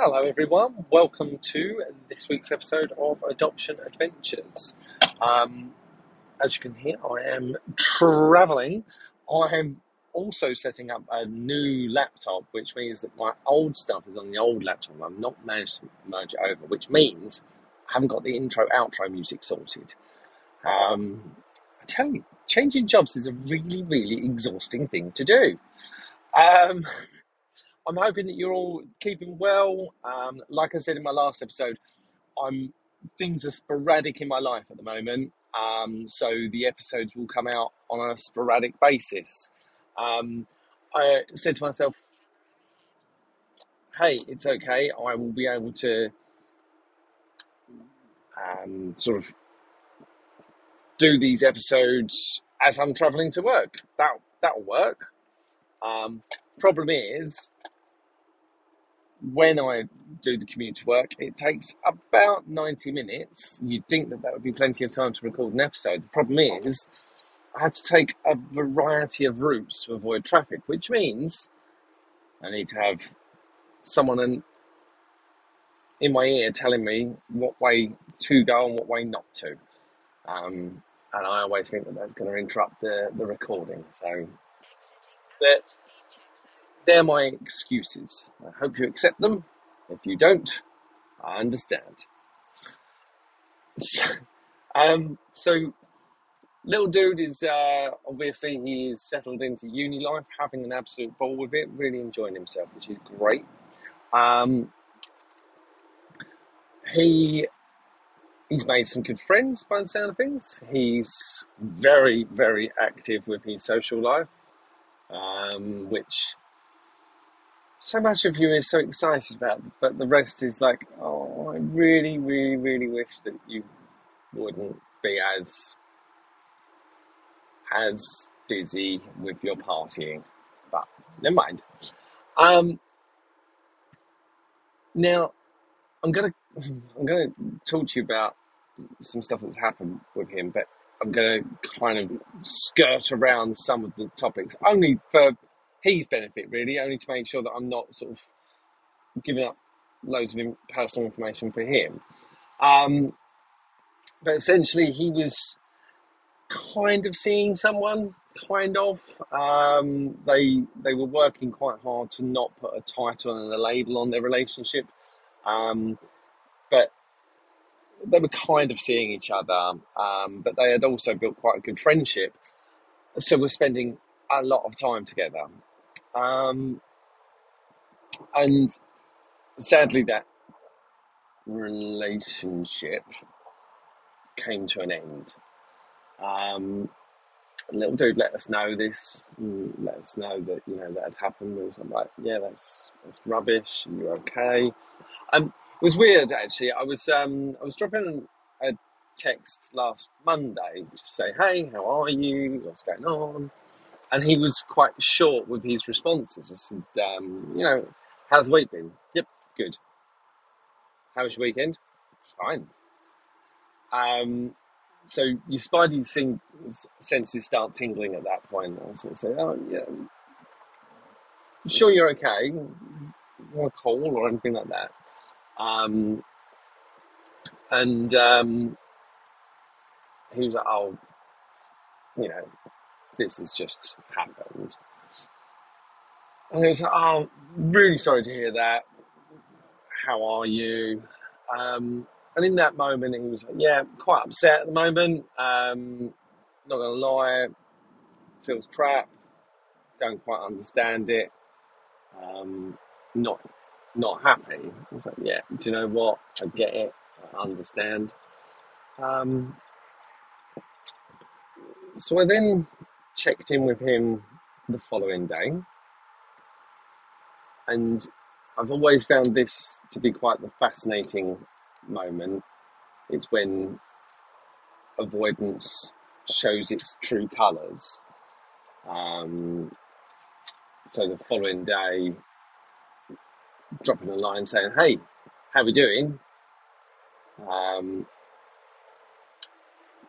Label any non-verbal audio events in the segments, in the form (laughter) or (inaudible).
Hello, everyone. Welcome to this week's episode of Adoption Adventures. Um, as you can hear, I am traveling. I am also setting up a new laptop, which means that my old stuff is on the old laptop. I've not managed to merge it over, which means I haven't got the intro outro music sorted. Um, I tell you, changing jobs is a really, really exhausting thing to do. Um, I'm hoping that you're all keeping well. Um, like I said in my last episode, I'm things are sporadic in my life at the moment, um, so the episodes will come out on a sporadic basis. Um, I said to myself, "Hey, it's okay. I will be able to um, sort of do these episodes as I'm travelling to work. That that'll work." Um, problem is, when I do the commute to work, it takes about 90 minutes. You'd think that that would be plenty of time to record an episode. The problem is, I have to take a variety of routes to avoid traffic, which means I need to have someone in, in my ear telling me what way to go and what way not to. Um, and I always think that that's going to interrupt the, the recording. So, they're my excuses. I hope you accept them. If you don't, I understand. So, (laughs) um, so little dude is uh, obviously he is settled into uni life, having an absolute ball with it, really enjoying himself, which is great. Um, he he's made some good friends by the sound of things. He's very very active with his social life, um, which so much of you is so excited about, but the rest is like, oh, I really, really, really wish that you wouldn't be as as busy with your partying. But never mind. Um, now, I'm gonna I'm gonna talk to you about some stuff that's happened with him, but I'm gonna kind of skirt around some of the topics only for his benefit, really, only to make sure that I'm not sort of giving up loads of personal information for him. Um, but essentially, he was kind of seeing someone, kind of. Um, they they were working quite hard to not put a title and a label on their relationship, um, but they were kind of seeing each other. Um, but they had also built quite a good friendship, so we're spending a lot of time together. Um, and sadly, that relationship came to an end. Um, little dude let us know this, let us know that you know that had happened. We was like, yeah, that's that's rubbish. You're okay. Um, it was weird actually. I was um, I was dropping a text last Monday to say, hey, how are you? What's going on? And he was quite short with his responses. I said, um, you know, how's the week been? Yep, good. How was your weekend? Fine. Um, so your spidey senses start tingling at that point. I sort of say, oh, yeah, sure you're okay. Want a call or anything like that? Um, and um, he was like, oh, you know, this has just happened. And he was like, oh, really sorry to hear that. How are you? Um, and in that moment, he was like, yeah, quite upset at the moment. Um, not going to lie, feels crap. Don't quite understand it. Um, not not happy. I was like, yeah, do you know what? I get it. I understand. Um, so I then checked in with him the following day, and I've always found this to be quite the fascinating moment. It's when avoidance shows its true colours. Um, so the following day, dropping a line saying, "Hey, how we doing?" Um,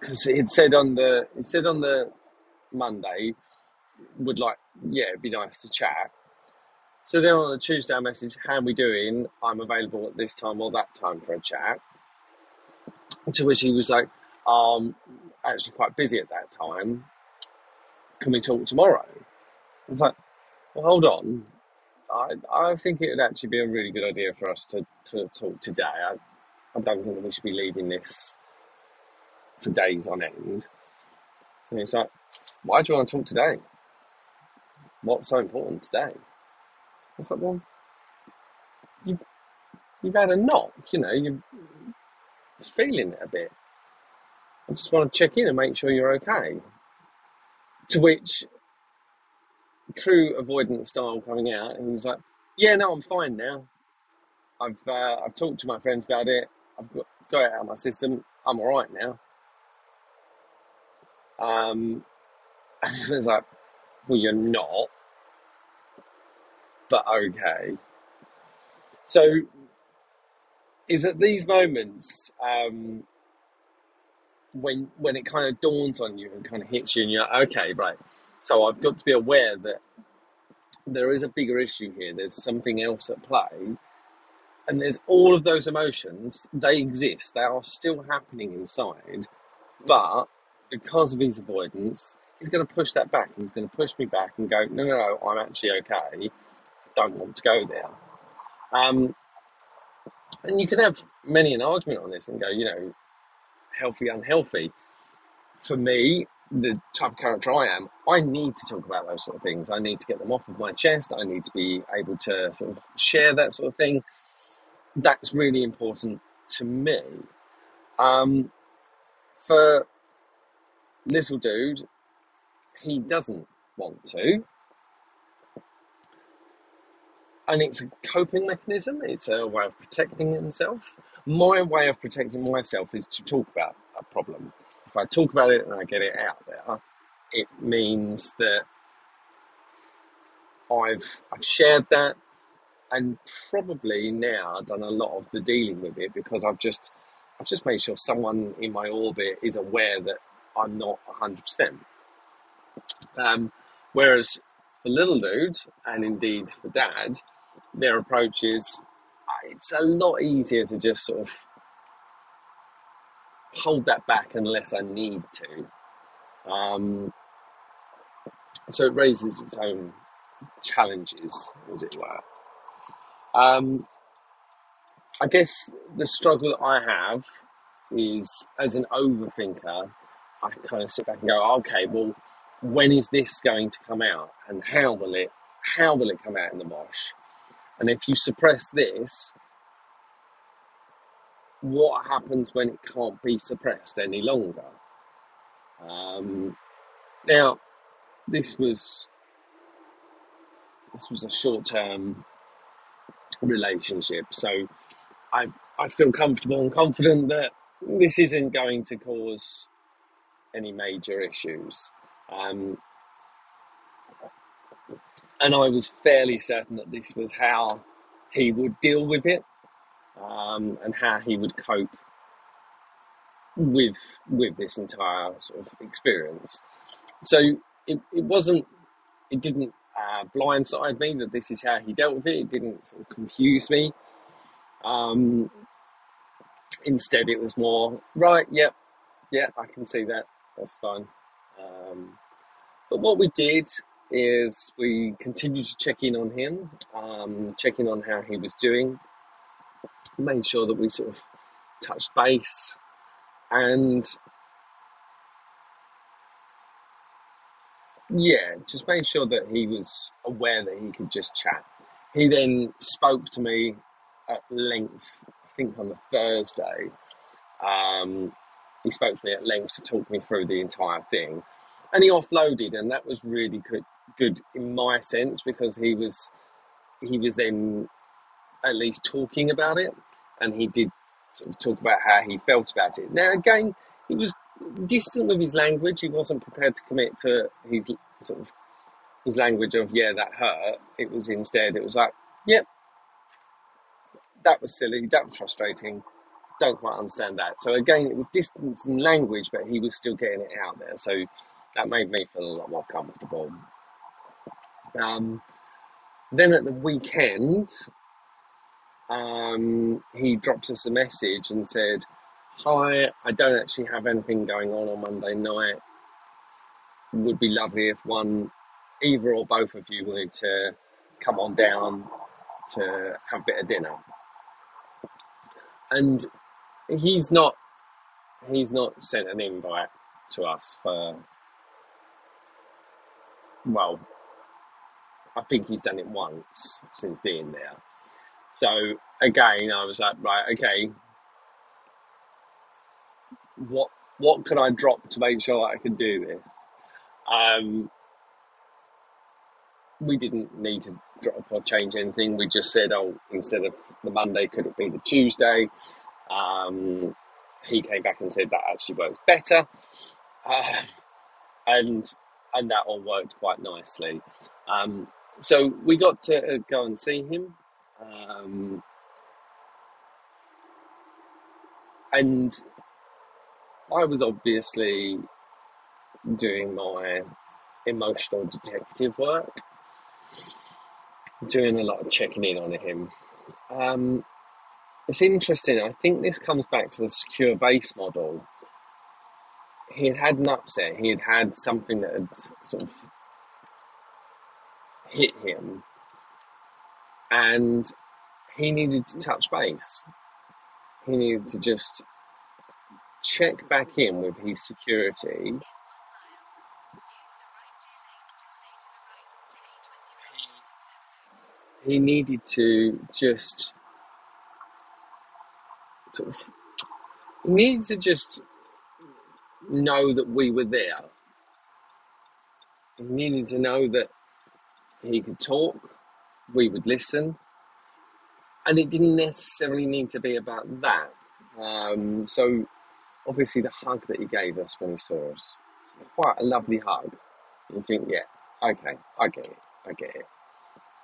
because it said on the it said on the Monday would like, yeah, it'd be nice to chat. So then on the Tuesday, I message, how are we doing? I'm available at this time or that time for a chat. To which he was like, um, actually quite busy at that time. Can we talk tomorrow? I was like, well, hold on. I, I think it would actually be a really good idea for us to, to talk today. I, I don't think we should be leaving this for days on end. And he's like, why do you want to talk today? What's so important today? Was like, well, you've, you've had a knock, you know, you're feeling it a bit. I just want to check in and make sure you're okay. To which, true avoidance style coming out, and he was like, yeah, no, I'm fine now. I've, uh, I've talked to my friends about it. I've got, got it out of my system. I'm all right now. Um, (laughs) I was like, well, you're not, but okay. So, is at these moments um, when when it kind of dawns on you and kind of hits you, and you're like, okay, right. So I've got to be aware that there is a bigger issue here. There's something else at play, and there's all of those emotions. They exist. They are still happening inside, but because of his avoidance, he's going to push that back. He's going to push me back and go, no, no, no, I'm actually okay. Don't want to go there. Um, and you can have many an argument on this and go, you know, healthy, unhealthy. For me, the type of character I am, I need to talk about those sort of things. I need to get them off of my chest. I need to be able to sort of share that sort of thing. That's really important to me. Um, for little dude, he doesn't want to. And it's a coping mechanism, it's a way of protecting himself. My way of protecting myself is to talk about a problem. If I talk about it and I get it out there, it means that I've I've shared that and probably now I've done a lot of the dealing with it because I've just I've just made sure someone in my orbit is aware that I'm not 100%. Um, whereas for little dude, and indeed for dad, their approach is uh, it's a lot easier to just sort of hold that back unless I need to. Um, so it raises its own challenges, as it were. Um, I guess the struggle that I have is as an overthinker I kind of sit back and go, okay, well, when is this going to come out, and how will it, how will it come out in the mosh? And if you suppress this, what happens when it can't be suppressed any longer? Um, now, this was this was a short term relationship, so I I feel comfortable and confident that this isn't going to cause any major issues. Um, and I was fairly certain that this was how he would deal with it um, and how he would cope with with this entire sort of experience. So it, it wasn't, it didn't uh, blindside me that this is how he dealt with it. It didn't sort of confuse me. Um, instead, it was more right. Yep, yeah, I can see that that's fine. Um, but what we did is we continued to check in on him, um, check in on how he was doing, made sure that we sort of touched base, and yeah, just made sure that he was aware that he could just chat. He then spoke to me at length, I think on the Thursday, um, he spoke to me at length to talk me through the entire thing, and he offloaded, and that was really good, good in my sense because he was he was then at least talking about it, and he did sort of talk about how he felt about it. Now again, he was distant with his language. He wasn't prepared to commit to his sort of his language of yeah that hurt. It was instead it was like yep, that was silly, that was frustrating don't quite understand that. So again, it was distance and language, but he was still getting it out there. So that made me feel a lot more comfortable. Um, Then at the weekend, um, he dropped us a message and said, Hi, I don't actually have anything going on on Monday night. Would be lovely if one, either or both of you wanted to come on down to have a bit of dinner. And he's not he's not sent an invite to us for well, I think he's done it once since being there. So again, I was like, right, okay, what what can I drop to make sure that I can do this? Um, we didn't need to drop or change anything. We just said, oh, instead of the Monday, could it be the Tuesday? Um, he came back and said that actually works better, uh, and and that all worked quite nicely. Um, so we got to uh, go and see him, um, and I was obviously doing my emotional detective work, doing a lot of checking in on him. Um, it's interesting. I think this comes back to the secure base model. He had had an upset. He had had something that had sort of hit him, and he needed to touch base. He needed to just check back in with his security. He, he needed to just sort of he needed to just know that we were there. He needed to know that he could talk, we would listen, and it didn't necessarily need to be about that. Um, so, obviously, the hug that he gave us when he saw us, quite a lovely hug. You think, yeah, okay, I get it, I get it.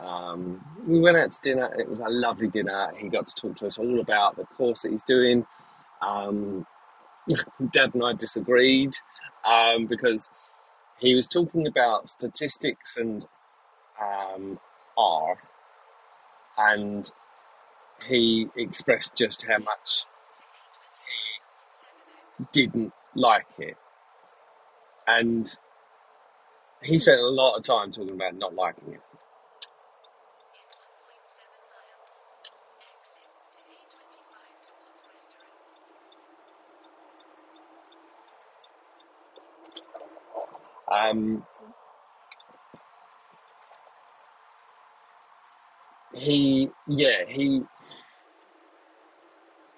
Um, we went out to dinner, it was a lovely dinner. He got to talk to us all about the course that he's doing. Um, (laughs) Dad and I disagreed um, because he was talking about statistics and um, R, and he expressed just how much he didn't like it. And he spent a lot of time talking about not liking it. Um, he, yeah, he.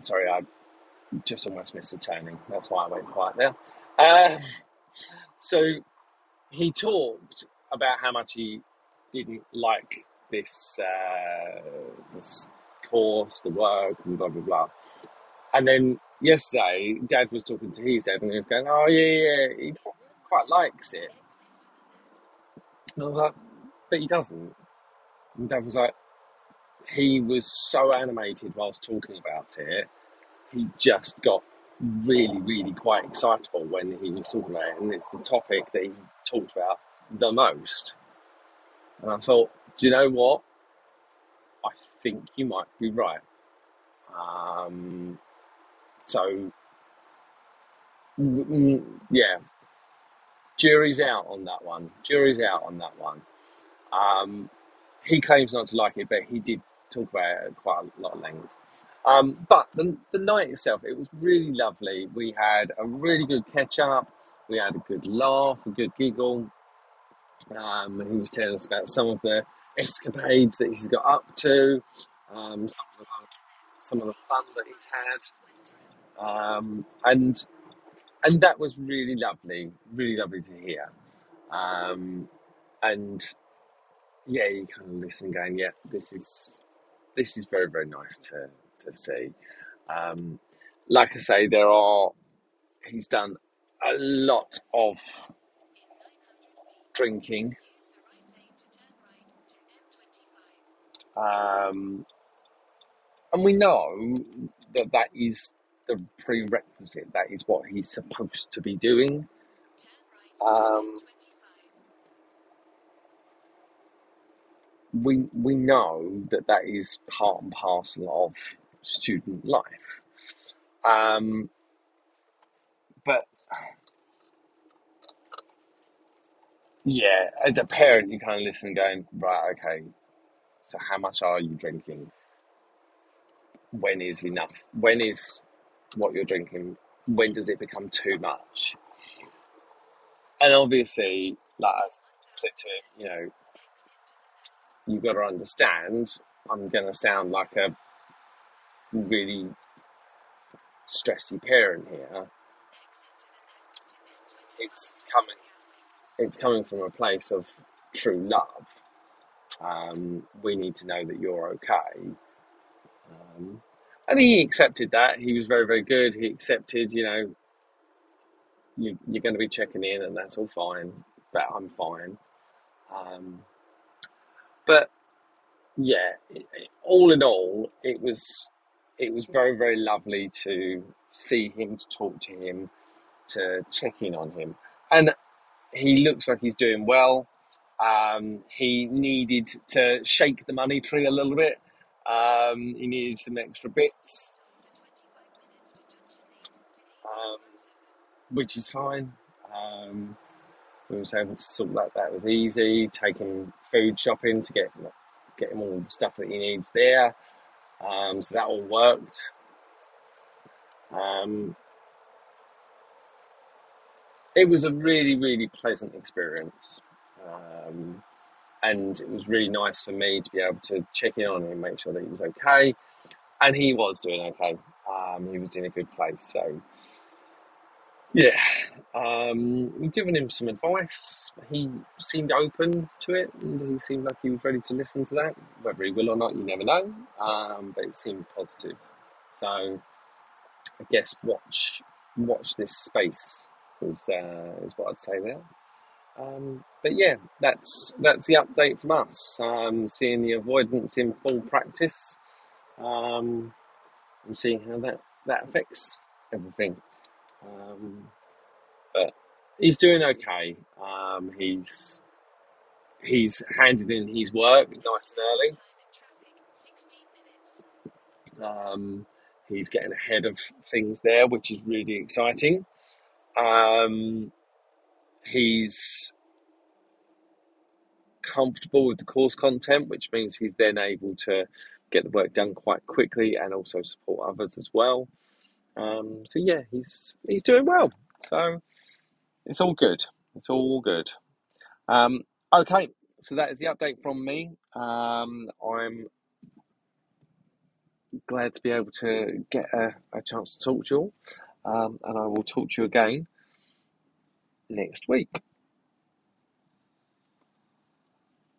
Sorry, I just almost missed the turning. That's why I went quiet there. Um, so he talked about how much he didn't like this uh, this course, the work, and blah blah blah. And then yesterday, Dad was talking to his dad, and he was going, "Oh yeah, yeah, quite likes it." And I was like, "But he doesn't." And Dad was like, "He was so animated whilst talking about it, he just got." Really, really quite excitable when he was talking about it, and it's the topic that he talked about the most. And I thought, do you know what? I think you might be right. Um, so, mm, yeah, jury's out on that one. Jury's out on that one. Um, he claims not to like it, but he did talk about it quite a lot of length. Um, but the, the night itself, it was really lovely. We had a really good catch up. We had a good laugh, a good giggle. Um, he was telling us about some of the escapades that he's got up to, um, some, of the, some of the fun that he's had, um, and and that was really lovely, really lovely to hear. Um, and yeah, you kind of listen, going, yeah, this is this is very very nice to to see. Um, like I say, there are he's done a lot of drinking. Um, and we know that that is the prerequisite. That is what he's supposed to be doing. Um, we we know that that is part and parcel of student life. Um, but yeah, as a parent, you kind of listen, going right, okay. So how much are you drinking? When is enough? When is what you're drinking? When does it become too much? And obviously, like I said to him, you know, you've got to understand. I'm going to sound like a really stressy parent here. It's coming. It's coming from a place of true love. Um, we need to know that you're okay. Um, and he accepted that. He was very, very good. He accepted, you know, you, you're going to be checking in, and that's all fine. But I'm fine. Um, but yeah, it, it- all in all, it was it was very, very lovely to see him, to talk to him, to check in on him, and he looks like he's doing well. Um, he needed to shake the money tree a little bit. Um, he needed some extra bits, um, which is fine. Um, we was able to sort that. That was easy. Him food shopping to get get him all the stuff that he needs there. Um, so that all worked. Um, it was a really, really pleasant experience. Um, and it was really nice for me to be able to check in on him, make sure that he was okay. And he was doing okay. Um, he was in a good place. So, yeah, um, we've given him some advice. He seemed open to it and he seemed like he was ready to listen to that. Whether he will or not, you never know. Um, but it seemed positive. So, I guess watch watch this space is uh, is what I'd say there. Um, but yeah, that's that's the update from us. Um, seeing the avoidance in full practice, um, and seeing how that that affects everything. Um, but he's doing okay. Um, he's he's handed in his work nice and early. Um, he's getting ahead of things there, which is really exciting. Um, he's comfortable with the course content, which means he's then able to get the work done quite quickly and also support others as well. Um, so yeah, he's he's doing well. So it's all good. It's all good. Um, okay, so that is the update from me. Um, I'm glad to be able to get a, a chance to talk to you all, um, and I will talk to you again next week.